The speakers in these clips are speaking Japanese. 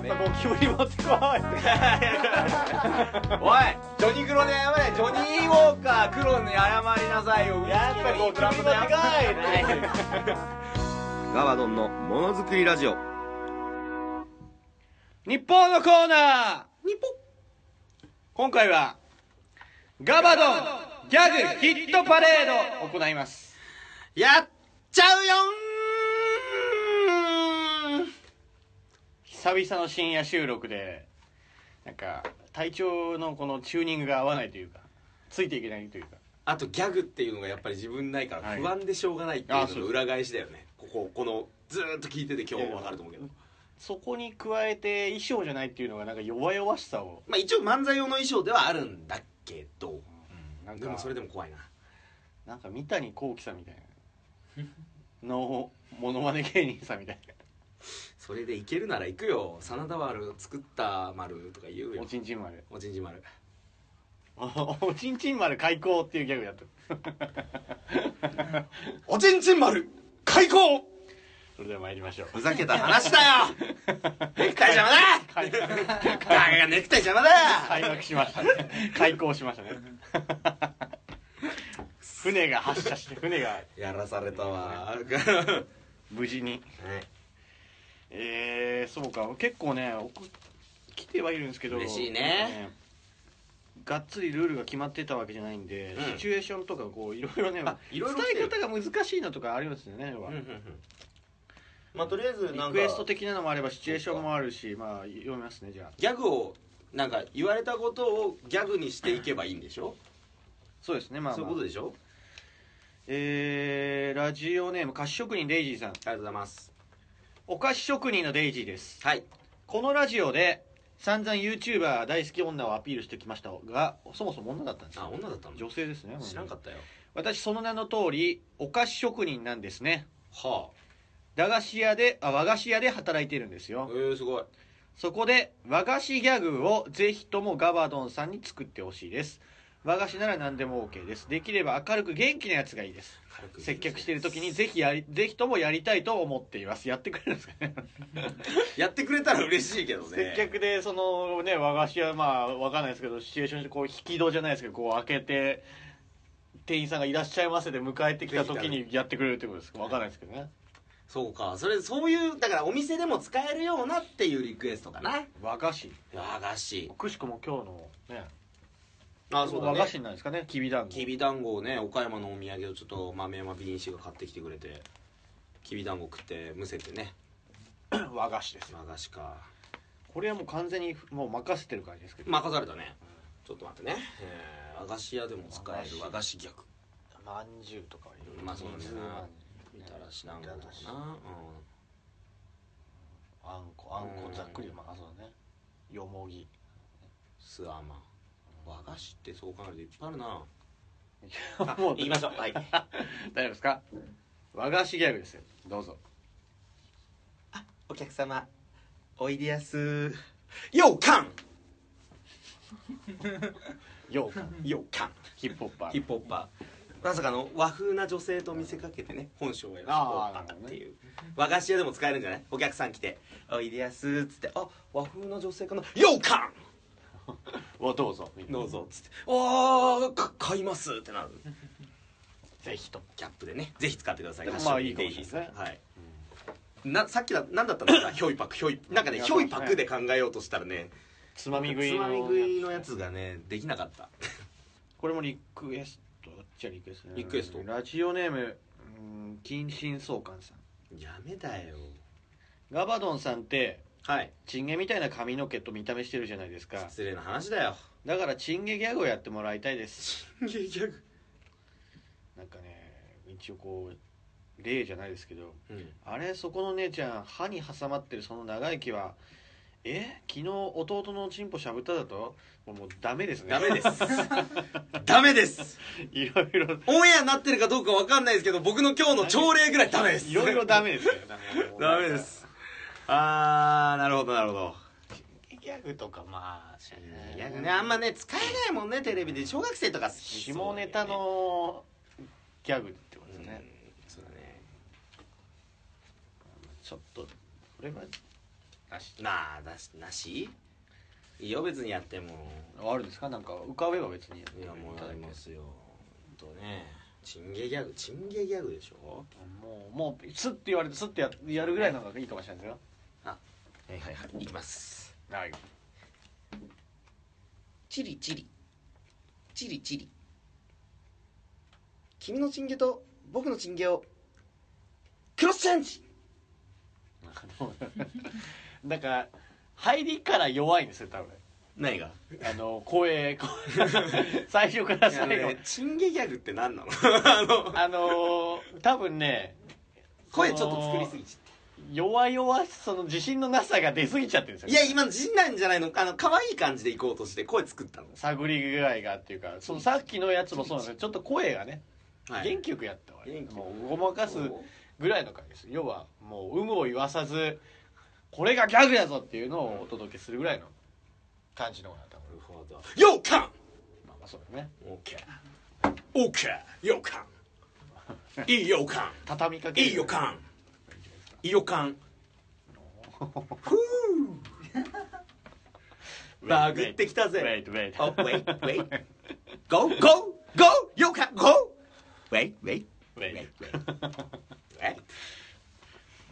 っぱゴキブリ持ってこい。おいジョニークロで謝れジョニーウォーカークロに謝りなさいよやっぱゴキブリ持ってこい。ガバドンのものづくりラジオ。日本のコーナー。日本今回はガバドンギャグヒットパレードを行います。やっちゃうよーん久々の深夜収録でなんか体調のこのチューニングが合わないというかついていけないというか。あとギャグっていうのがやっぱり自分ないからはい。不安でしょうがないっていうのの裏返しだよね。こここのずーっと聞いてて今日も分かると思うけど。そこに加えて衣装じゃないっていうのがなんか弱々しさを、まあ一応漫才用の衣装ではあるんだけど。なんかでもそれでも怖いな。なんか三谷幸喜さんみたいな。のモノマネ芸人さんみたいそれでいけるなら行くよ。真田丸作った丸とか言うよ。なおちんちん丸。おちんちん丸。おおちんちん丸開口っていうギャグやった。おちんちん丸開口！それでは参りましょう。ふざけた話だよ！ネクタイ邪魔だ！開誰がネクタイ邪魔だ！開幕しましたね。開口しましたね。船が発射して船が。やらされたわ。無事に。はいえー、そうか。結構ね送来てはいるんですけど嬉しいね。がっつりルールが決まってたわけじゃないんで、うん。シチュエーションとかこういろいろねあいろいろ来て伝るえ方が難しいのとかありますよね、要はうんうんうん。まあとりあえずリなんかクエスト的なのもあればシチュエーションもあるしまあ読みますねじゃあ。ギャグをなんか言われたことをギャグにしていけばいいんでしょ、そうですねまあ、そういまあうことでしょ？えー、ラジオネーム菓子職人デイジーさん。ありがとうございますお菓子職人のデイジーです。はい。このラジオで散々 YouTuber 大好き女をアピールしてきましたがそもそも女だったんですよ。あ女だったの？女性ですね知らんかったよ。私その名の通りお菓子職人なんですね。は駄菓子屋であ和菓子屋で働いてるんですあよえー、すごい。そこで和菓子ギャグをぜひともガバドンさんに作ってほしいです和菓子なら何でも OK です。できれば明るく元気なやつがいいです。接客している時にぜひやりぜひともやりたいと思っています。やってくれるんですかね。やってくれたら嬉しいけどね。接客でそのね和菓子屋まあわかんないですけどシチュエーションでこう引き戸じゃないですけどこう開けて店員さんがいらっしゃいませで迎えてきた時にやってくれるってことですか？わかんないですけどね。そうか。それそういうだからお店でも使えるようなっていうリクエストかな。和菓子。和菓子。くしくも今日のねあそうだね。和菓子なんですかねきびだんご。きびだんごをね岡山のお土産をちょっと豆山美人氏が買ってきてくれてきびだんご食ってむせてね。和菓子です和菓子か。これはもう完全にもう任せてる感じですけど。任されたね。ちょっと待ってね、えー和菓子屋でも使える和菓子。ギャグまんじゅうとかはいろいろまあそうだね。水まんみたらし団子とかな、うん。あんこあんこうんざっくりまあそうだね。よもぎ。スアマ和菓子ってそう考えるといっぱいあるな。もう行きましょう。はい。大丈夫ですか？和菓子ギャグですよ。どうぞ。お客様。おいでやす。ようかん。ようかん。ようかん。ヒップホッパー。ヒップホッパー。まさかの和風な女性と見せかけてね本性をやるヒップホッパーっていう。和菓子屋でも使えるんじゃない？お客さん来て「おいでやす」っつって「あ和風な女性かな。ようかをどうぞんどうぞ」っつって「ああ買います」ってなる。ぜひと。キャップでね。ぜひ使ってください。でもまあいいかもしれない。ですね。はい。なさっきだ何だったんだっけヒョイパクヒョイなんかねいやヒョイパクで考えようとしたらね。つまみ食いの。つまみ食いのやつがねできなかった。これもリクエスト？じゃリクエスト。ねリクエスト？ラジオネームうん近親相関さん。やめだよ。ガバドンさんってはい。チンゲみたいな髪の毛と見た目してるじゃないですか。失礼な話だよ。だからチンゲギャグをやってもらいたいです。ギャグ。なんかね一応こう例じゃないですけどうん。あれそこの姉ちゃん歯に挟まってるその長い毛はえ？昨日弟のチンポしゃぶっただと？もうもうダメですね。ダメです。ダメです。いろいろ。オンエアになってるかどうかわかんないですけど僕の今日の朝礼ぐらいダメです。いろいろダメですよ。ダメですあーなるほどなるほど。ギャグとかまあギャグね。あんまね使えないもんねテレビで。小学生とか好き下ネタのギャグってことですうんね、そうだね。ちょっとこれはなしなあだしなし？いいよ別にやっても。あるんですか？なんか浮かべば別にいやもうやりますよ。とね。チンゲギャグチンゲギャグでしょ？もうもうスッて言われてスッてややるぐらいの方がいいかもしれないですよはいはいはいいきます。はい。チリチリ。チリチリ。君のチンゲと僕のチンゲをクロスチェンジ。なんか入りから弱いんですよ多分。何が？あの声声。最初から最後。チンゲギャグって何なの？あのあのー多分ね声ちょっと作りすぎちゃって弱々しその自信のなさが出過ぎちゃってるんですよいや今の自信ないんじゃないのあの可愛い感じでいこうとして声作ったの探り具合がっていうかそのさっきのやつもそうなんですけどちょっと声がね、はい。元気よくやったわ元気もうごまかすぐらいの感じです要はもう有無を言わさずこれがギャグやぞっていうのをお届けするぐらいの感じの方が多分。なるほどよかんまあまあそうだね。オッケーオッケーよかん。いいよかん。畳みかける。いいよかんいいよかんバグってきたぜ Wait, wait. Oh, wait, wait. Go, go, go! よか Go! Wait, wait, Wait. wait.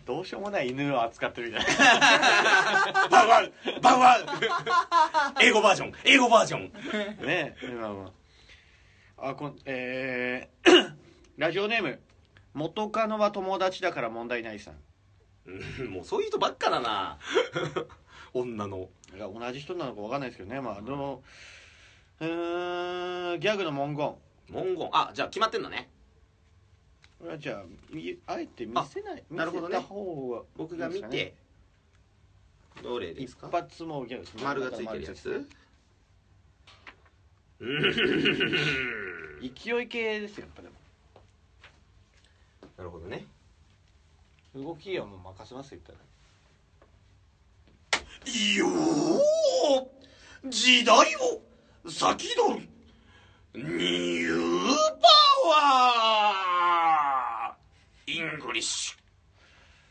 どうしようもない犬を扱ってるな バウワウバウワウ英語バージョン英語バージョンねえまあまああこんえー ラジオネーム元カノは友達だから問題ないさんもうそういう人ばっかだな。女の。同じ人なのか分かんないですけどね。まあでもうーんギャグの文言。文言。あじゃあ決まってんだね。これはじゃあみあえて見せないなるほどね。見せた方が僕が見てどれですか？発もギャグです丸がついてるやつ？勢い系ですよやっぱでも。なるほどね動きはもう任せますよ言ったら。よー時代を先取るニューパワーイングリッシ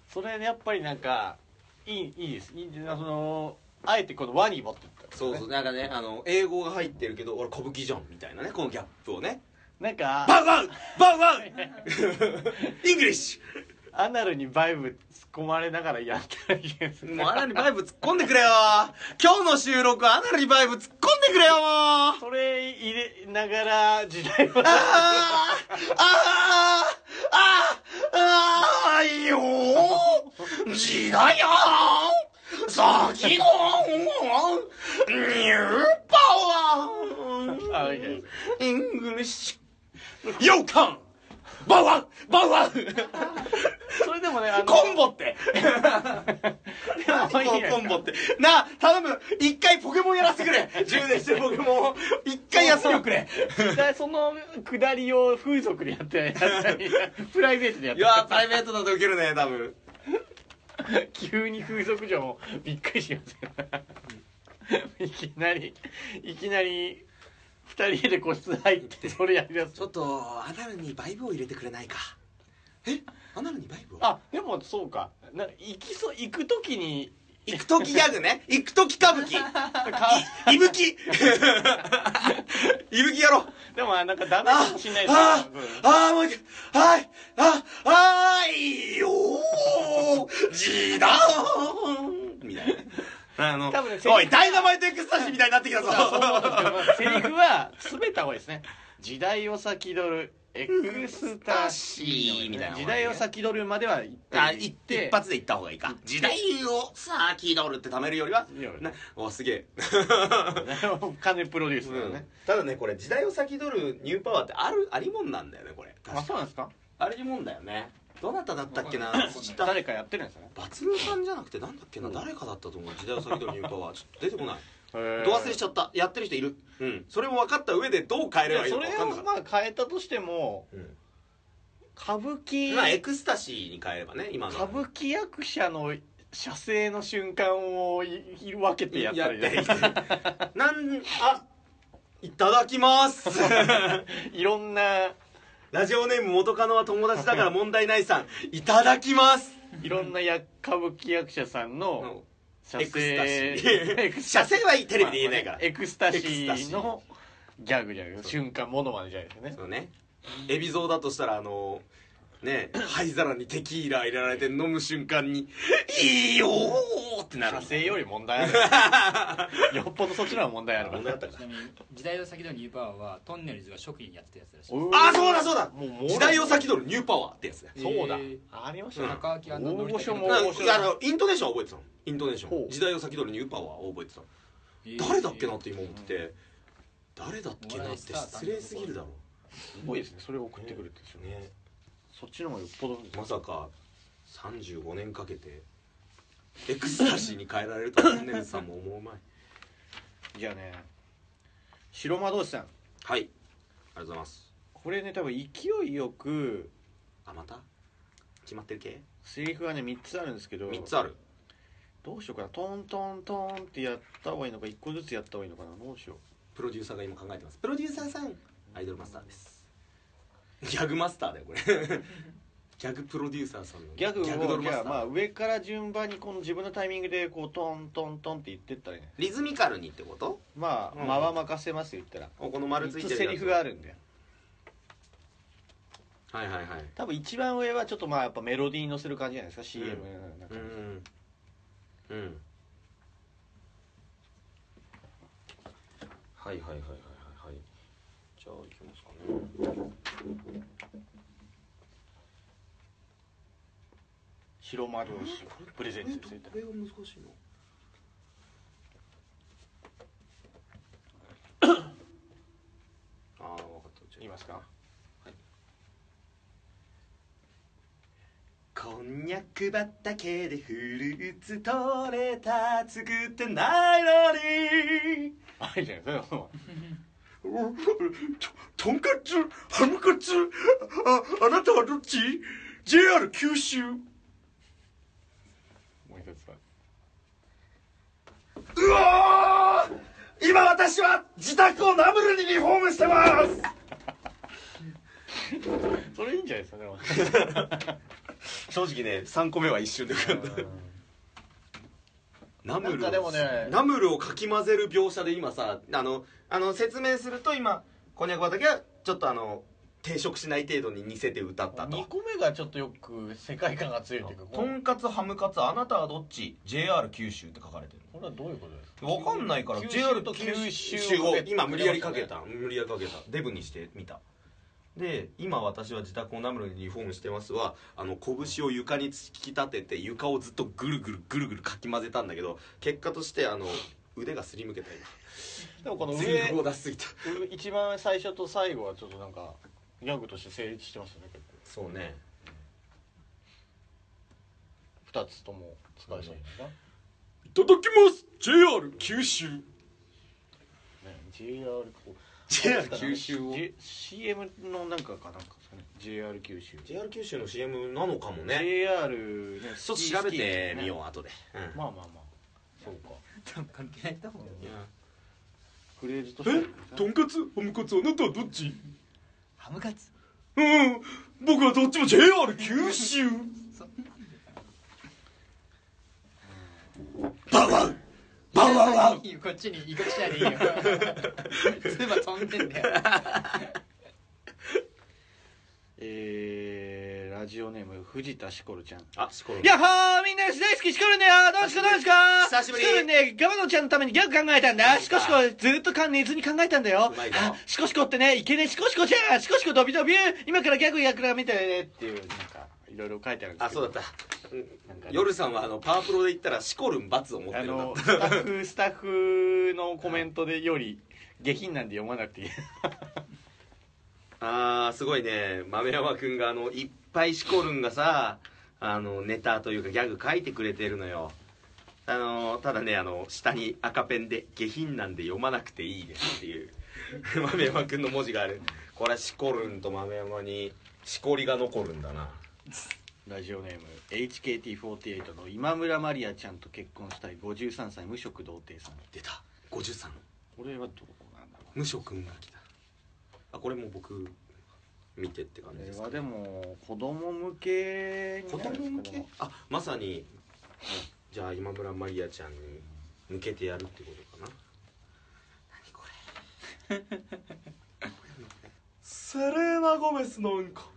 それねやっぱりなんかいいいいです。いいそのあえてこの輪に持っていったュそうそうなんかねあの英語が入ってるけど俺歌舞伎じゃんみたいなねこのギャップをね。なんかバウバウバウバウ イングリッシアナルにバイブ突っ込まれながらやったらいいですュもうアナルにバイブ突っ込んでくれよ。今日の収録アナルにバイブ突っ込んでくれよ。それ入れながら時代は。あーあーあーあーいいよー時代よー先のニューパワーイングリッシュよかんバウワンバウワン。それでもねあのコンボって。で何このコンボって。なあ頼む一回ポケモンやらせてくれ。充電してるポケモンを。一回休みをくれ。そのくだりを風俗でやってプライベートでやっいてやープライベートだとウケるね多分。急に風俗嬢もびっくりしますよ。いきなりいきなり二人で個室入ってそれやりだす。ちょっとアナルにバイブを入れてくれないか。え？アナルにバイブを？あでもそうか。な行きそう行く時に行く時ギャグね。行く時歌舞伎。かいぶき。いぶきやろう。でもなんかダメかもしれないですあよああもうはいああいよー。時代みたいな。ねあの多分ねおいダイナマイトエクスタシーみたいになってきたぞ。セリフは詰めた方がいいですね。時代を先取るエクスタシーみたいな時代を先取るまでは行って。あ一一発で行った方がいいか。時代を先取るって貯めるよりはおすげえ。金プロデュースだようん。ね、ただねこれ時代を先取るニューパワーってあるありもんなんだよねこれ。あそうなんですか？ありもんだよねどなただったっけな？誰かやってるんですよね。バツルさんじゃなくてなんだっけな？誰かだったと思う。時代を先取るニューパワーちょっと出てこない。ど忘れしちゃった。やってる人いる。うん。それも分かった上でどう変えればいいのか分かんなかっをまあ変えたとしてもたうん。歌舞伎まあエクスタシーに変えればね今の。歌舞伎役者の射精の瞬間を分けてやったらいいじゃないですかなんあいただきます。いろんなラジオネーム元カノは友達だから問題ないさん。いただきます。いろんなや歌舞伎役者さんの射エクスタシエクースタシー。射精はいいテレビで言えないから。エクスタシエクスタシー。のギャグじゃな瞬間モノマネじゃないですかね。そうね。エビゾウだとしたらあのね灰皿にテキーラ入れられて飲む瞬間に「いいよー!」ってなる。射精より問題ある。よっぽどそっちの方が問題ある。問題あったか。ちなみに時代を先取るニューパワーはとんねるずが初期にやってたやつらしい。おあそうだそうだ。もうもう時代を先取るニューパワーってやつだ。よそうだ。えーありましたね高木大の御所もな大イントネーションは覚えてたの？イントネーション。時代を先取るニューパワーを覚えてたの。えー。誰だっけなって今思ってて。誰だっけなって失礼すぎるだろ。すごいですね。それを送ってくるってですよね。ねそっちの方がよっぽどまさか35年かけてエクスタシーに変えられるとはとんねるずさんも思うまい。じゃあね白魔道士さん。はい。ありがとうございます。これね多分勢いよくあまた？決まってる系？セリフがね3つあるんですけど3つある。どうしようかな。トントントンってやった方がいいのか1個ずつやった方がいいのかな。どうしよプロデューサーが今考えてます。プロデューサーさんアイドルマスターですギャグマスターだよこれ。ギャグプロデューサーさんの。うギャグドルマスター。をじゃあまあ上から順番にこの自分のタイミングでこうトントントンって言ってったらいいね。リズミカルにってこと？まあうん。間は任せます言ったら。おこの丸ついて3るつ。セリフがあるんだよ。はいはいはい。多分一番上はちょっとまあやっぱメロディーに乗せる感じじゃないですか？CM なんかうん。うん。はいはいはいはいはいはい。じゃあいきますかね白魔道士プレゼンツですよこれは難しいの？ああ分かったいますか？こんにゃく畑でフルーツ取れた。作ってないのに。あいいじゃないですかととんかつハムカツああなたはどっち？JR 九州。もう一つはう。わー！今私は自宅をナムルにリフォームしてます。それいいんじゃないですかね。正直ね3個目は一瞬でナムルかでもねナムルをかき混ぜる描写で今さあのあの説明すると今こんにゃく畑はちょっとあの抵触しない程度に似せて歌ったと。2個目がちょっとよく世界観が強いっていうかとんかつハムカツあなたはどっち？JR 九州って書かれてる。これはどういうことですか？わかんないから九 JR 州と九九州州を今無理やりかけねた。無理やりかけた。デブにしてみたで今私は自宅をナムルにリフォームしてますはあの拳を床に突き立てて床をずっとぐるぐるぐるぐるかき混ぜたんだけど結果としてあの腕がすりむけた でもこの今上全部を出しすぎた。一番最初と最後はちょっとなんかギャグとして成立してますよね結そうね。構2つとも使えそうですか、ね、いただきます！JR 九州 JR こう。JR 九州を？J- CM のなんかかなんかですかね。JR 九州。JR 九州の CM なのかもね。JR ねちょっと調べてみよう後で、うん。まあまあまあ。そうか。関係ないと思ういやフレーズとして。とんかつ？ハムカツあなたはどっち？ハムカツ。うん。僕はどっちも JR 九州。バウワウバウワウワウいいよこっちに移動しないでいいよ唾飛んでんだよえー、ラジオネーム藤田しこるちゃんあしころやっほーみんな大好きしこるんだよどうですかどうですか久しぶりしこるんでガバノちゃんのためにギャグ考えたんだシコシコずっとか寝ずに考えたんだよあシコシコってねいけねえシコシコじゃんシコシコドビドビュー今からギャグやくらみたいねっていういろいろ書いてあるんですけど。あそうだった。なんかね。夜さんはあのパワープロで言ったらシコルン罰を持ってあるんだのスタッフスタッフのコメントでより下品なんで読まなくていい。あーすごいね。豆山くんがあのいっぱいシコルンがさあのネタというかギャグ書いてくれてるのよ。あのただねあの下に赤ペンで「下品なんで読まなくていいです」っていう。豆山くんの文字がある。これはシコルンと豆山にしこりが残るんだな ラジオネーム HKT48 の今村まりあちゃんと結婚したい53歳無職童貞さん。出た。53これはどこなんだろう無職が来た。あこれも僕見てって感じですか、ね、これはでも子供向け子供向け？あまさに、じゃあ今村まりあちゃんに向けてやるってことかな。何これ。セレーナ・ゴメスのうんこ。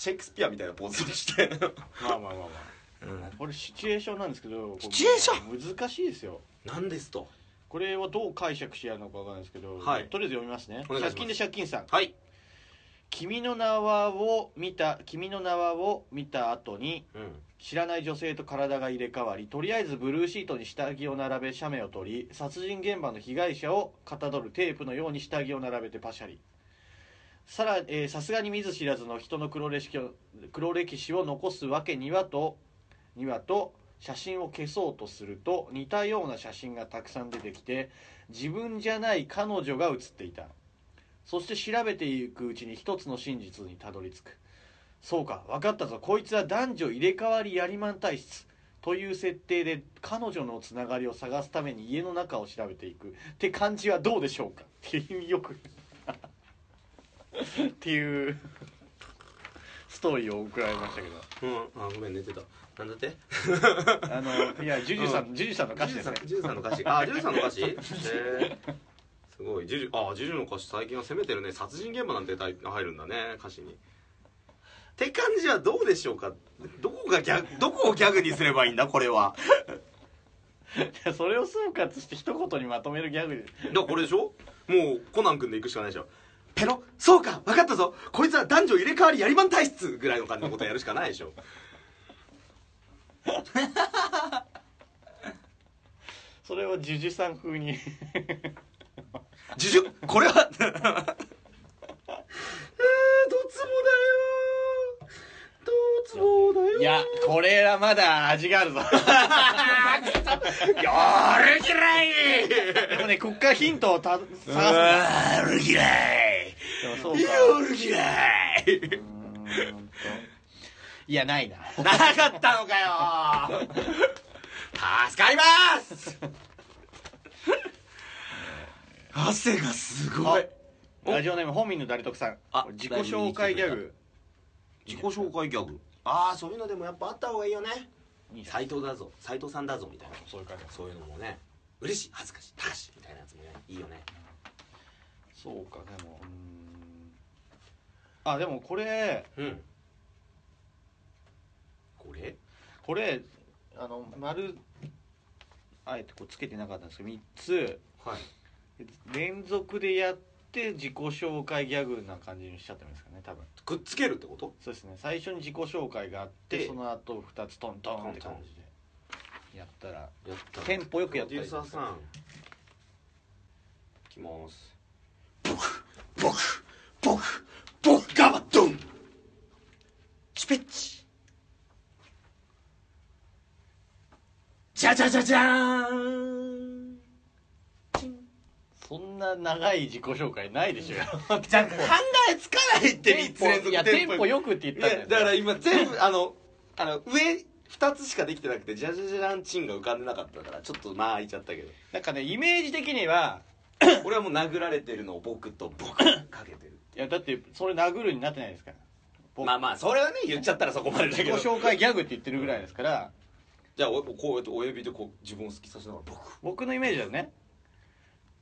シェイクスピアみたいなポーズにして。まあまあまあまうん。あこれシチュエーションなんですけどシチュエーション？難しいですよ。何ですと。これはどう解釈してやるのかわかんないですけど、はい。とりあえず読みますね。借金で借金さん。はい。君の名はを見た君の名はを見た後にうん。知らない女性と体が入れ替わりとりあえずブルーシートに下着を並べ写メを撮り殺人現場の被害者をかたどるテープのように下着を並べてパシャリさらえさすがに見ず知らずの人の黒歴史を黒歴史を残すわけにはとにはと写真を消そうとすると似たような写真がたくさん出てきて自分じゃない彼女が写っていた。そして調べていくうちに一つの真実にたどり着く。そうか分かったぞ。こいつは男女入れ替わりやりまん体質。という設定で彼女のつながりを探すために家の中を調べていく。って感じはどうでしょうか？っていうよくっていうストーリーを送られましたけど。うん。あごめん寝てた。なんだって？あのいやジュジュさん、ジュジュさんの歌詞ですね。ジュジュさんの歌詞。あジュジュさんの歌詞？へえすごい。ジュジュあジュジュの歌詞最近は攻めてるね。殺人現場なんて入るんだね歌詞に。って感じはどうでしょうか？どこがギャグどこをギャグにすればいいんだ？これは。それを総括して一言にまとめるギャグ。でだからこれでしょ？もうコナン君で行くしかないでしょペロ？そうか分かったぞ。こいつは男女入れ替わりやりまん体質ぐらいの感じのことやるしかないでしょ。それをジュジュさん風に。ジュジュ？これは？どつもだよ。どつもだよ。いやこれはまだ味があるぞ。夜嫌い。でもねこっからヒントをた探すんだ。夜嫌い。でもそうか。夜嫌い。いやないな。なかったのかよ。助かります。汗がすごい。おラジオネーム本民の誰得さん。あ自己紹介ギャグ。自己紹介ギャグ。ああそういうのでもやっぱあった方がいいよね。斎藤だぞ。斎藤さんだぞみたいな。そういう感じ。そういうのもね。嬉しい。恥ずかしい。高しみたいなやつもねいいよね。そうかでもうーんあでもこれうん。これ？これあの丸あえてこうつけてなかったんですけど3つ。はい。連続でやって自己紹介ギャグな感じにしちゃってもいいですかね多分。くっつけるってこと？そうですね。最初に自己紹介があってでその後2つトントンって感じで。やったらやったテンポよくやったり。プロデューサーさん。いきます。僕僕僕僕ガバドンチペッチ。じゃじゃじゃじゃーん。そんな長い自己紹介ないでしょ。じゃ考えつかないって3つ連続いやテンポよくって言ったんだから今全部あのあの上2つしかできてなくてじゃじゃじゃらんチンが浮かんでなかったからちょっとまあ開いちゃったけど。なんかねイメージ的には俺はもう殴られてるのを僕と僕かけてるいやだってそれ殴るになってないですから。僕まあまあそれはね言っちゃったらそこまでだ自己けど紹介ギャグって言ってるぐらいですから。じゃあおこうやって親指でこう自分を好きさせながら僕。僕のイメージだとね。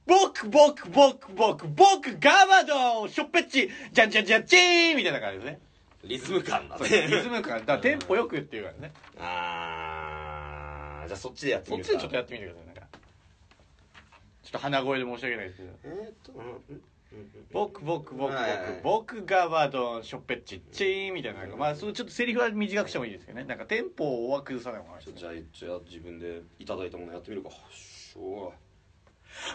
僕僕僕僕僕ガバドンショッペッチじゃんじゃんじゃんチーみたいな感じですね。リズム感だね。リズム感。だからテンポよくっていうからね。あーじゃあそっちでやってそみるか。っちでちょっとやってみてくださいなんか。ちょっと鼻声で申し訳ないですけど。えーっとうん僕僕僕僕。僕ガバドンショッペッチチーみたいななんかまあそうちょっとセリフは短くしてもいいですけどね。なんかテンポを崩さない方がいいですね。ちょじゃあじゃあ自分でいただいたものやってみるか。しょ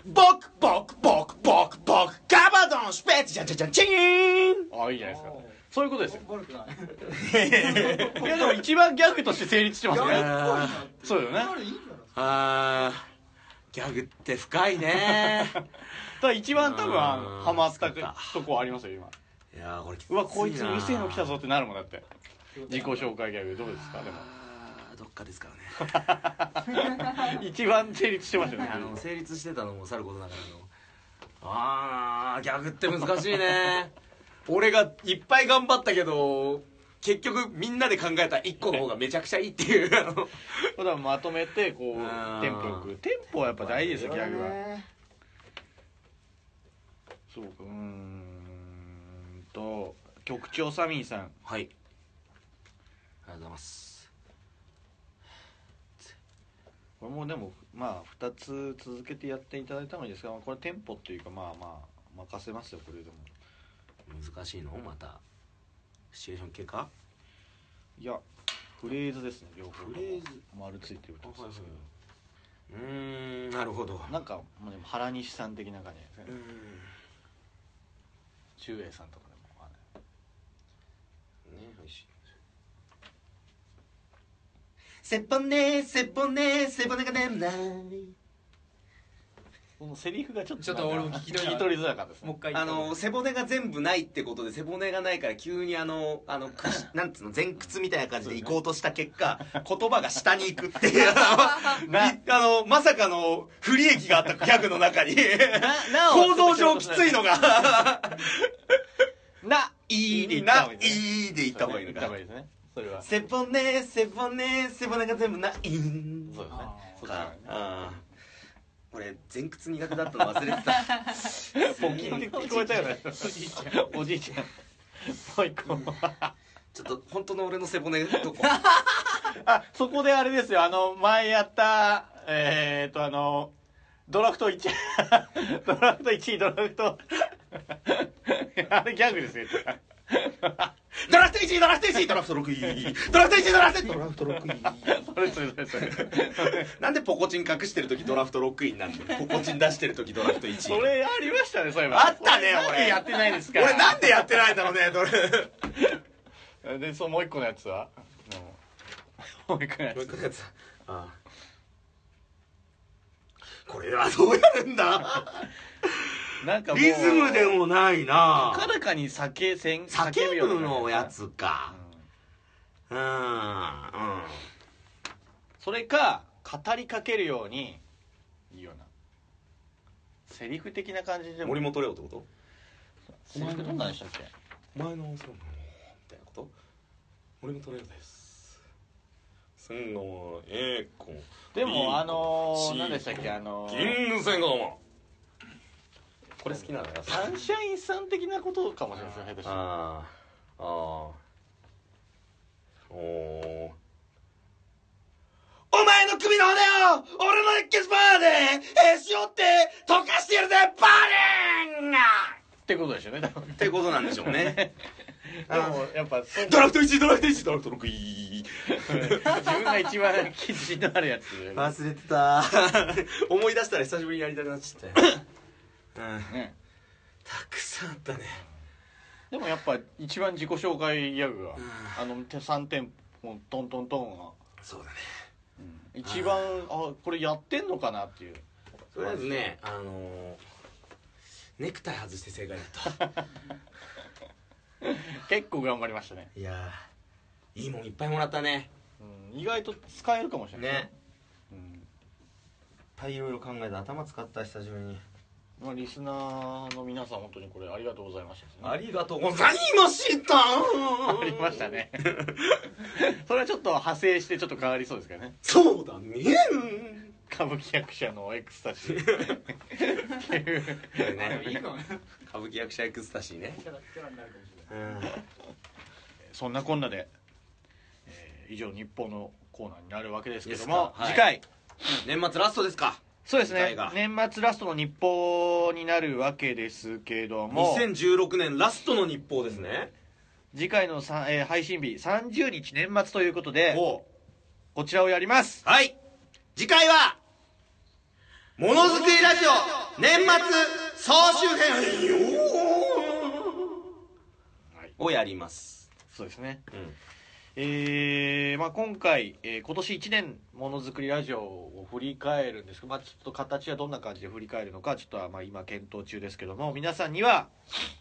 僕僕僕僕僕ガバドンスペッチじゃんじゃんじゃんチーン。ああいいじゃないですか。そういうことですよ。悪くない。いやでも一番ギャグとして成立してますね。あそうよねこれいいんじゃないですかあギャグって深いね。だ一番多分うん。ハマったとこありますよ今。いやーこれうわこいつな店の来たぞってなるもんだって。自己紹介ギャグどうですか？でも。どっかですからね。一番成立してましたよね。あの成立してたのもさることながらの。あーギャグって難しいね。俺がいっぱい頑張ったけど結局みんなで考えた1個の方がめちゃくちゃいいっていう。だまとめてこうん。うテンポよく。テンポはやっぱ大事ですよギャグはそうかうーんと局長サミーさん。はい。ありがとうございます。これもでもまあ2つ続けてやっていただいたのですがこれテンポっていうかまあまあ任せますよこれでも。難しいの？またシチュエーション系か？いやフレーズですね両方フレーズ。丸ついてるとはいはいうーんなるほど。なんか、まあ、でも原西さん的な感じ。ですねうん。中英さんとかでもまあねねおいしい。背骨背骨背骨が眠ないこのセリフがちょっとちょっと俺も聞き取り聞き取りづらかったですね。もう一回あの背骨が全部ないってことで背骨がないから急にあのあの なんつうの前屈みたいな感じで行こうとした結果言葉が下に行くっていうあの まさかの不利益があったギャグの中に。構造上きついのが。ないいでなないいで言った方がいいのか言った方がいいですね。それは。背骨背骨背骨が全部ないそうですね。あそうかですね俺前屈苦手だったの忘れてた。ポキンって聞こえたよね。おじいちゃん。もう一個。ちょっと本当の俺の背骨どこ？あそこであれですよ。あの前やったえー、っとあのドラフト1 ドラフト1位ドラフト。あれギャグですよドラフト1位ドラフト1位ドラフト6位。ドラフト1位ドラフトドラフト6位。それそれそれそれなんでポコチン隠してる時ドラフト6位になるの？ポコチン出してる時ドラフト1位それありましたねそういえば。あったね俺。やってないですか？俺なんでやってないんだろうねどれでそうもう一個のやつは？もう一個のやつ。もう一個のやつああ。これはどうやるんだ？なんかもうリズムでもないな。高らかに酒せん叫ぶのやうつか。んうん。うん。それか語りかけるようにいいような。セリフ的な感じでも。森本レオってこと？セリフどんなんでしたっけ？お前のそうなのみたいなこと？森本レオです。千川栄子。でもあのー、何でしたっけ？あのキー、ング千川これ好きなのよ。サンシャインさん的なことかもしれないですね下手したら。ああああおー。お前の首の骨を俺のエキスパーでへし折って溶かしてやるぜバーリンってことでしょうね。多分。ってことなんでしょうね。でもやっぱドラフト1位ドラフト1位ドラフト6位 自分が一番自信のあるやつ。忘れてた。思い出したら久しぶりにやりたくなっちゃったよ、うん、ね。たくさんあったね。でもやっぱ一番自己紹介ギャグがあの3点もうトントントンが。そうだね。一番あこれやってんのかなっていう。とりあえずねあのーネクタイ外して正解だった 結構頑張りましたね、いやーいいもんいっぱいもらったね。うん、意外と使えるかもしれない。ね。うん。いっぱいいろいろ考えて頭使った久しぶりにまあ、リスナーの皆さん本当にこれありがとうございましたですね。ありがとうございました。ありましたね。それはちょっと派生してちょっと変わりそうですけどね。そうだね。歌舞伎役者のエクスタシー。っていうね。歌舞伎役者エクスタシーね。そんなこんなで、えー以上日報のコーナーになるわけですけども、か。はい。次回。年末ラストですかそうですね。年末ラストの日報になるわけですけども。2016年ラストの日報ですね。次回のさ、えー配信日30日年末ということでおこちらをやります。はい。次回はものづくりラジオ年末総集編はい。をやります。そうですね。うんえーまあ、今回、えー今年1年ものづくりラジオを振り返るんですけど、まあ、ちょっと形はどんな感じで振り返るのかちょっとはまあ今検討中ですけども皆さんには、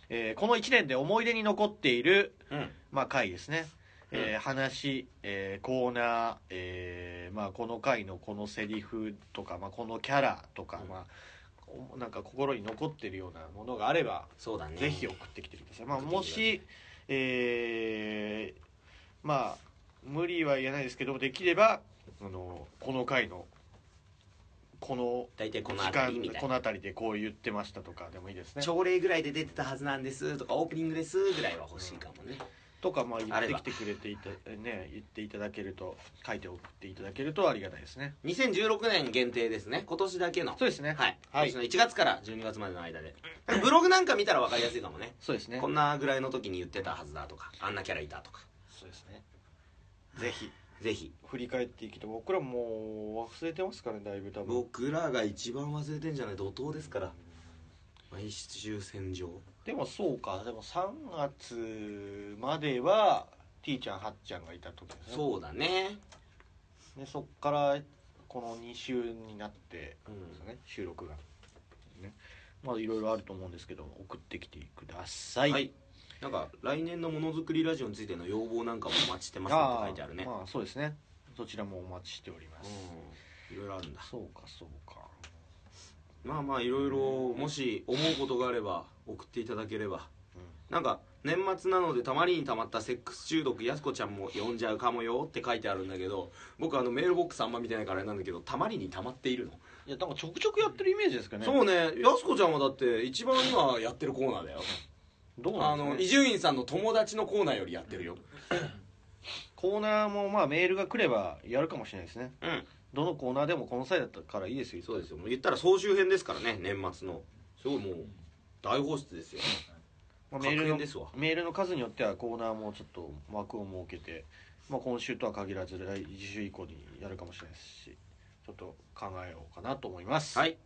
えーこの1年で思い出に残っている、うん。まあ、回ですね、えー話、えーコーナー、えーまあ、この回のこのセリフとか、まあ、このキャラとか、うん。まあ、おなんか心に残ってるようなものがあればそうだね。ぜひ送ってきてください。まあ、もし、えーまあ、無理は言えないですけど、できれば、あの、この回の、この時大体この辺間りみたいな。この辺りでこう言ってましたとかでもいいですね。朝礼ぐらいで出てたはずなんですとかオープニングですぐらいは欲しいかもね。とか、まあ、言ってきてくれていて、ね、言っていただけると、書いて送っていただけるとありがたいですね。2016年限定ですね。今年だけの。そうですね。はい、はい。今年の1月から12月までの間で。ブログなんか見たら分かりやすいかもね。そうですね。こ。んなぐらいの時に言ってたはずだとかあんなキャラいたとかそうですね。ぜひ、ぜひ。振り返っていきて、僕らもう忘れてますからね、だいぶ多分。僕らが一番忘れてんじゃない怒涛ですから。毎週戦場。でもそうか。でも3月までは T ちゃんはっちゃんがいた時ですね。そうだね。でそっからこの2週になってうん。ですね、収録が。ね。まあいろいろあると思うんですけど送ってきてください、はい、なんか来年のものづくりラジオについての要望なんかもお待ちしてますって書いてあるね。まあそうですね。そちらもお待ちしております、うんいろいろあるんだ。そうかそうか。まあまあいろいろもし思うことがあれば送っていただければ。うなんか年末なのでたまりにたまったセックス中毒やすこちゃんも呼んじゃうかもよって書いてあるんだけど僕あのメールボックスあんま見てないからあれなんだけどたまりにたまっているの、いやなんかちょくちょくやってるイメージですかね。そうね。やすこちゃんはだって一番今やってるコーナーだよどうあの伊ね、集院さんの友達のコーナーよりやってるよ。コーナーもまあメールが来ればやるかもしれないですね。うん。どのコーナーでもこの際だったからいいですよ。そうですよ。もう言ったら総集編ですからね年末の。すごいもう大放出ですよ。まあ、メールの確変ですわ。メールの数によってはコーナーもちょっと枠を設けて、まあ、今週とは限らず来週以降にやるかもしれないですしちょっと考えようかなと思います、はい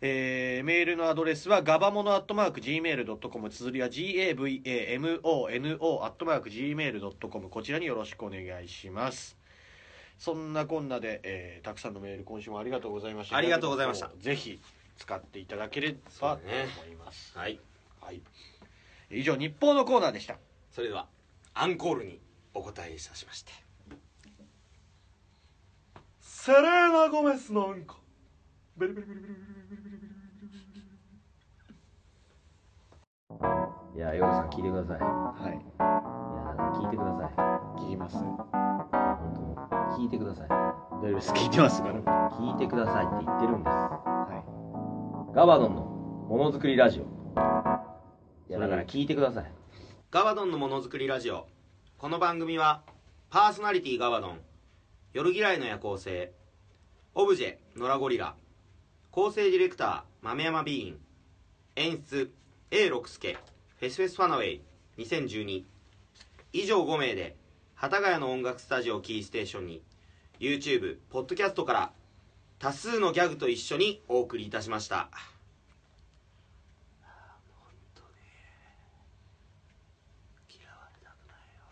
えーメールのアドレスはガバモノアットマーク Gmail.com 綴りは GAVAMONO アットマーク Gmail.com こちらによろしくお願いします。そんなこんなで、えーたくさんのメール今週もありがとうございました。ありがとうございました。ぜひ使っていただければと思います、はい。はい。以上日報のコーナーでした。それではアンコールにお答えいたしまして。セレーナ・ゴメスなんかベリベリベリベリベリベリベリベリいやヨウさん聞いてください。いはい。や聞いてください。聞きます。本当聞いてください。大丈夫です。聞いてますから。聞いてくださいって言ってるんです。はガヴァドンのものづくりラジオ。いやだから聞いてください。ガバドンのものづくりラジオ。この番組はパーソナリティガバドン。夜嫌いの夜行性。オブジェノラゴリラ構成ディレクター豆山ビーン。演出 A 六輔フェスフェスファナウェイ2012以上5名で幡ヶ谷の音楽スタジオキーステーションに YouTube、ポッドキャストから多数のギャグと一緒にお送りいたしました嫌われたくないよ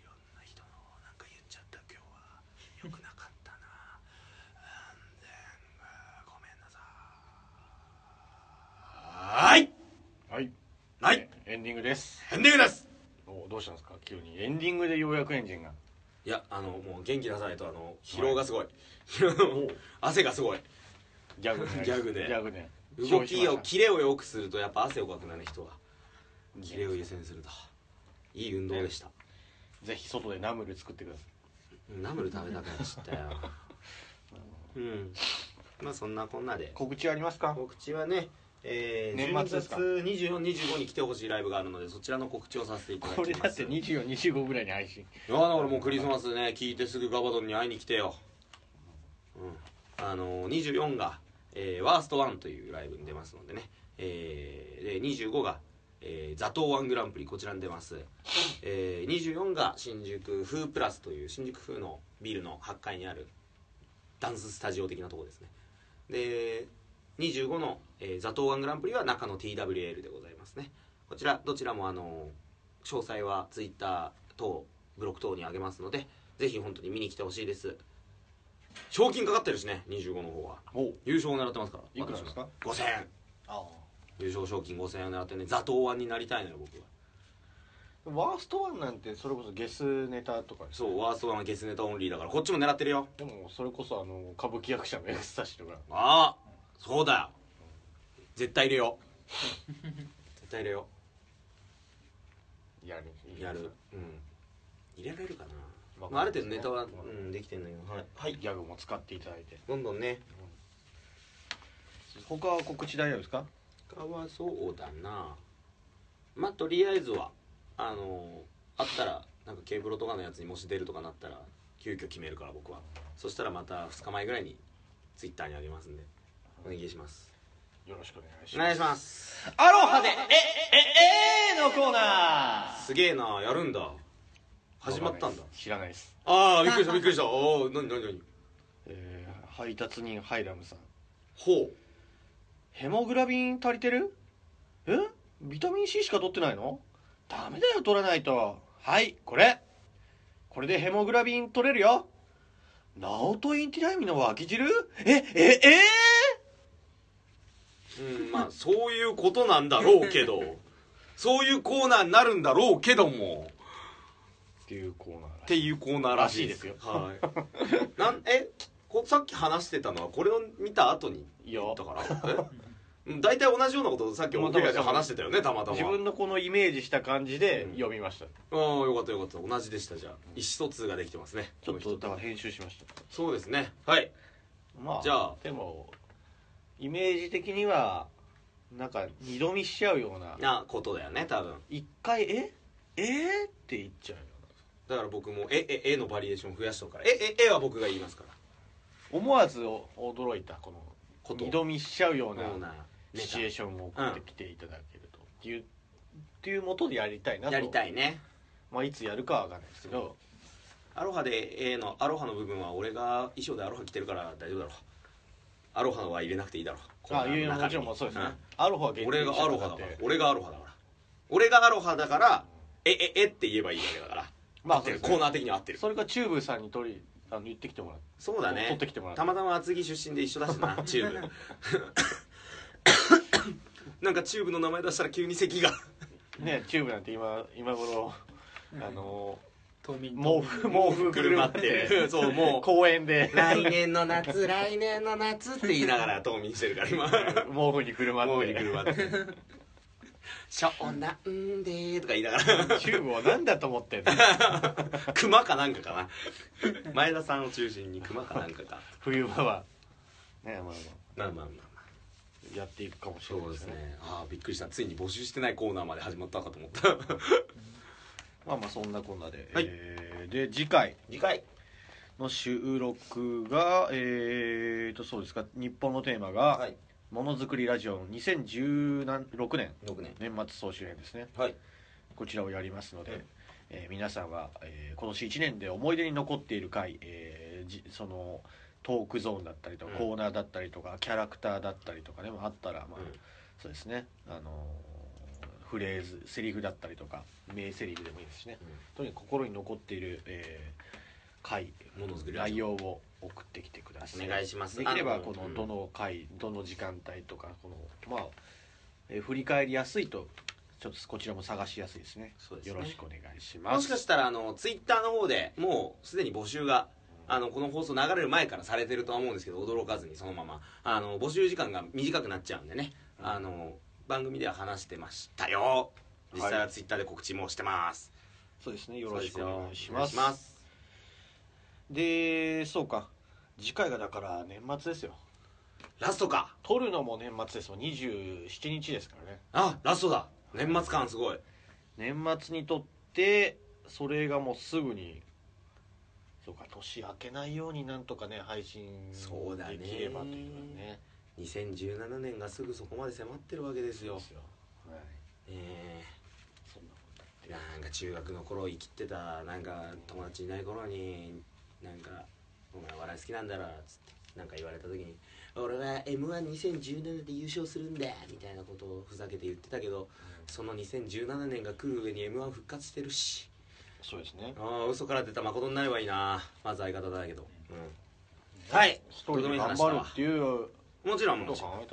いろんな人のなんか言っちゃった今日はよくなかったな安全ごめんなさいはい。いはい。はい。エンディングです。エンディングです。おどうしたんですか？急にエンディングでようやくエンジンが。いやあのもう元気出さないとあの疲労がすごい、汗がすごい。ギャグね。ギャグでギャグね。動きをきキレを良くするとやっぱ汗をかくなね人はキレを優先すると。いい運動でした。ぜひ外でナムル作ってくださナムル食べたくなっちゃったよ。うん。まあそんなこんなで。い告知ありますか？告知はねえー、年末ですか？12月2425に来てほしいライブがあるのでそちらの告知をさせていただきます。これだって2425ぐらいに配信。いやだからもうクリスマスね聞いてすぐガバドンに会いに来てよ、うん、あのー、24が、えーワーストワンというライブに出ますのでね、えーで25が、えー、ザトウワングランプリこちらに出ます、えー、24が新宿フープラスという新宿風のビルの8階にあるダンススタジオ的なところですね。で25の、えーザトウワングランプリは中の TWL でございますね。こちらどちらもあのー詳細はツイッター等ブロック等にあげますのでぜひ本当に見に来てほしいです。賞金かかってるしね25の方は。お。優勝を狙ってますからいくらですか？私は。5000円。あ優勝賞金5000円を狙ってね座頭腕になりたいのよ僕は。ワーストワンなんてそれこそゲスネタとかですそうワーストワンはゲスネタオンリーだからこっちも狙ってるよ。でもそれこそあの歌舞伎役者のエクスタシーとか。ああそうだよ絶対入れよう。絶対入れよやる。うやる。う。ん。入れられるかな、まあまあ、ある程度ネタは、まあうん、できてんだけどはい、はい、ギャグも使っていただいて。どんどんね。他は告知大丈夫ですか？他はそうだな。まあとりあえずはあのあったらなんかケーブロとかのやつにもし出るとかなったら急遽決めるから僕は。そしたらまた2日前ぐらいにツイッターにあげますんでお願いしますよろしくお願いしお願いますします。アロハでえええのコーナすげえなやるんだ。ー始まったんだ。知らないです。ああびっくりしたびっくりした。おお何何何？えー配達人ハイラムさん。ほう。ヘモグラビン足りてる？え？ビタミン C しか取ってないの？ダメだよ取らないと。はいこれ。これでヘモグラビン取れるよ。ナオトインティライミの脇汁？えええうん。まあそういうことなんだろうけど。そういうコーナーになるんだろうけども。っていうコーナーっていうコーナーらしいですらしい。ですはい。なんえこさっき話してたのはこれを見た後にいや。言ったから？大体同じようなことをさっきオンエアで話してたよねたまたま。自分のこのイメージした感じでうん。読みました、ああよかったよかった。同じでした。じゃあ意思疎通ができてますね。ちょっとだから編集しました。そうですね。はい。まあじゃあ。でもイメージ的にはなんか二度見しちゃうような。なことだよね多分。一回え？え？ー、って言っちゃうよ。だから僕も「えええ」のバリエーション増やしとくから「えええ」は僕が言いますから。思わずお驚いたこのこと。二度見しちゃうようなシチュエーションを送ってきていただけるとっていうっていうもとでやりたいなと。やりたいね。まあいつやるかは分かんないですけど。アロハで A のアロハの部分は俺が衣装でアロハ着てるから大丈夫だろうアロハは入れなくていいだろう。ああいうのもちろんもそうですね、アロハ俺がアロハだから。俺がアロハだから。俺がアロハだからえええって言えばいいわけだから。まあコーナー的には合ってる。それかチューブさんに取りあの言ってきてもらう。そうだね。取ってきてもらってたまたま厚木出身で一緒だしな チューブ。なんかチューブの名前出したら急に咳が。ねチューブなんて今今頃 あの冬眠毛布毛布くるまって。そうもう。公園で。来年の夏。来年の夏って言いながら冬眠してるから今。毛布にくるまって。毛布にくるまって「湘南で」とか言いながら。チューブを何だと思ってんの？熊かなんかかな。前田さんを中心に熊かなんかか。冬場は。ねまあままあまあまあまあ。あやっていくかもしれないそうですね。ああびっくりした。ついに募集してないコーナーまで始まったかと思ったまあまあそんなこんなで、はい。えーで次回。次回。の収録がえーとそうですか。日本のテーマがはい「ものづくりラジオ2016年。6年。年末総集編」ですね。はい。こちらをやりますので、はい。えー皆さんは、えー今年1年で思い出に残っている回、えーじそのトークゾーンだったりとか、うん。コーナーだったりとかキャラクターだったりとかねあったら、まあうん。そうですね、あのーフレーズセリフだったりとか名セリフでもいいですしね。とにかく心に残っている、えー回ものづくり。内容を送ってきてください。お願いします。できればこのどの回どの時間帯とかこのまあ、えー振り返りやすいとちょっとこちらも探しやすいですね。ね。よろしくお願いします。もしかしたらあのツイッターの方でもうすでに募集があのこの放送流れる前からされてるとは思うんですけど驚かずにそのまま。あの募集時間が短くなっちゃうんでね。あの番組では話してましたよ。実際はツイッターで告知もしてます、そうですね。よろしくお願いします。いします。でそうか。次回がだから年末ですよ。ラストか。撮るのも年末です。もん27日ですからね。あラストだ。年末感すごい。年末に撮ってそれがもうすぐにそうか年明けないようになんとかね配信そうだねできればというね2017年がすぐそこまで迫ってるわけですよ。ですよ。はい。え。そんなことーなんか中学の頃生きてたなんか友達いない頃になんか「お前笑い好きなんだろ」っつってなんか言われた時に「俺は m 1 2 0 1 7で優勝するんだ」みたいなことをふざけて言ってたけどその2017年が来る上に m 1復活してるし。そうですね。ああ嘘から出た誠になればいいなまず相方だけど。うん。はい。一人で頑張るっていうもちろんもちろん。も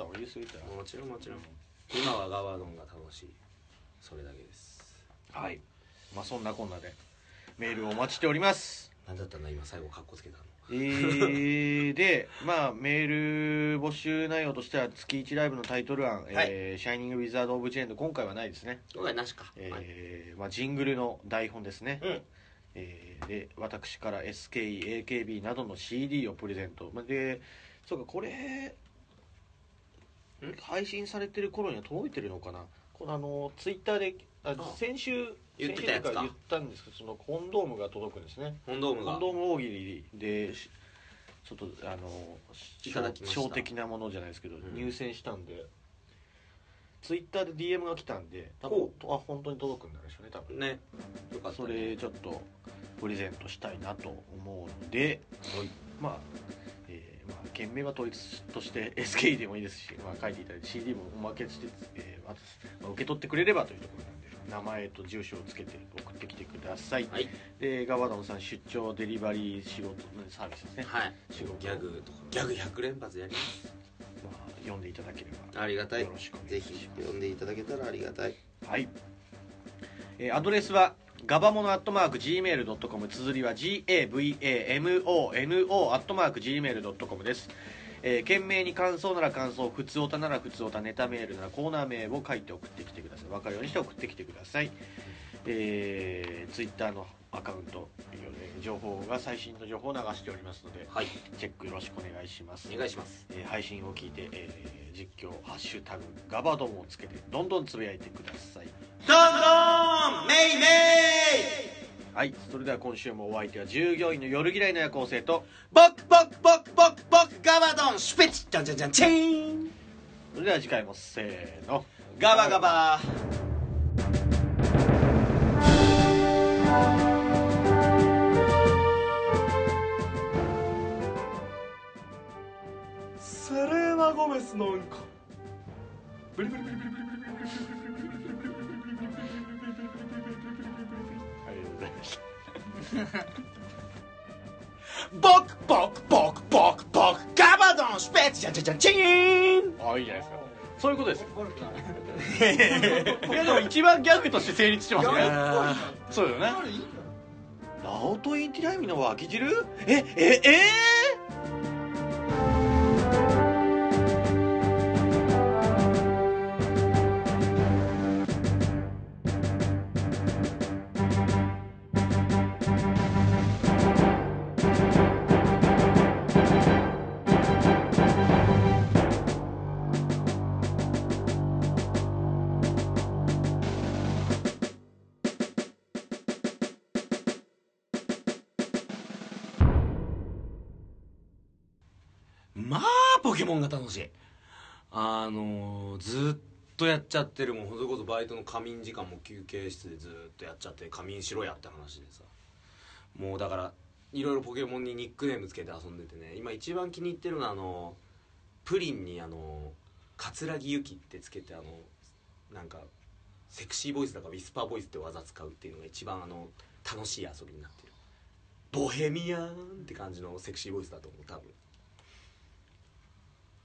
ちろんもちろん。今はガバドンが楽しい。それだけです。はい。まあそんなこんなでメールをお待ちしております。何だったんだ今最後カッコつけたの。えー、でまあメール募集内容としては月1ライブのタイトル案「えーシャイニング・ウィザード・オブ・チェーンド」今回はないですね、今回なしか、はい。えーまあ、ジングルの台本ですね、うん。えーで私から SKEAKB などの CD をプレゼント。まあでそうかこれん配信されてる頃には届いてるのかな？このあのツイッターでああ。先週言ってたやつか。言ったんですけどそのコンドームが届くんですね。本ドームが。コンドーム大喜利でしちょっとあの小的なものじゃないですけど、ん。入選したんでツイッターで DM が来たんで多分あ本当に届くんだでしょうね多分。ね。よかったそねれちょっとプレゼントしたいなと思うので、まあ件名は統一として SK でもいいですし、まあ、書いていただいて CD もおまけして、えーまあ受け取ってくれればというところなんで名前と住所をつけて送ってきてください、はい。でガバドンさん出張デリバリー仕事サービスですね、はい。仕事。ギャグとか。ギャグ100連発やります。まあ、読んでいただければ。ありがたい。よろしくお願ぜいします。ひ読んでいただけたらありがたい。はい、えーアドレスはガバモノアットマーク Gmail.com 綴りは GAVAMONO アットマーク Gmail.com ですえー、懸命に感想なら感想普通おたなら普通おたネタメールならコーナー名を書いて送ってきてください分かるようにして送ってきてくださいえー、ツイッターのアカウント、えー情報が最新の情報を流しておりますのではい。チェックよろしくお願いします。お願いします。えー配信を聞いて、えー実況「ハッシュタグガバドン」をつけてどんどんつぶやいてください。どんどんメイメイはいそれでは今週もお相手は従業員の夜嫌いの夜行性とボクボクボクボクボクガバドンシュペチじゃんじゃんじゃんチーン。それでは次回もせーの。ガバガバナ・ゴメスのうんこ。ブリブリブリブリブリブリブリブリブリブリブリブリブリブリブリブリブリブリブリありがとうございましたボクボクボクボクボクガバドンシュペチじゃんじゃんじゃんチーン。あいいじゃないですか。そういうことですよ。ゴルフだねいやでも一番ギャグとして成立してますね。やそうだよね。これいいんだラオトインティライミの脇汁？えええまあとやっちゃってるもんそれこそバイトの仮眠時間も休憩室でずっとやっちゃって仮眠しろやって話でさ。もうだからいろいろポケモンにニックネームつけて遊んでてね。今一番気に入ってるのはあのプリンにあの桂木由紀ってつけてあのなんかセクシーボイスだからウィスパーボイスって技使うっていうのが一番あの楽しい遊びになってる。ボヘミアンって感じのセクシーボイスだと思う多分。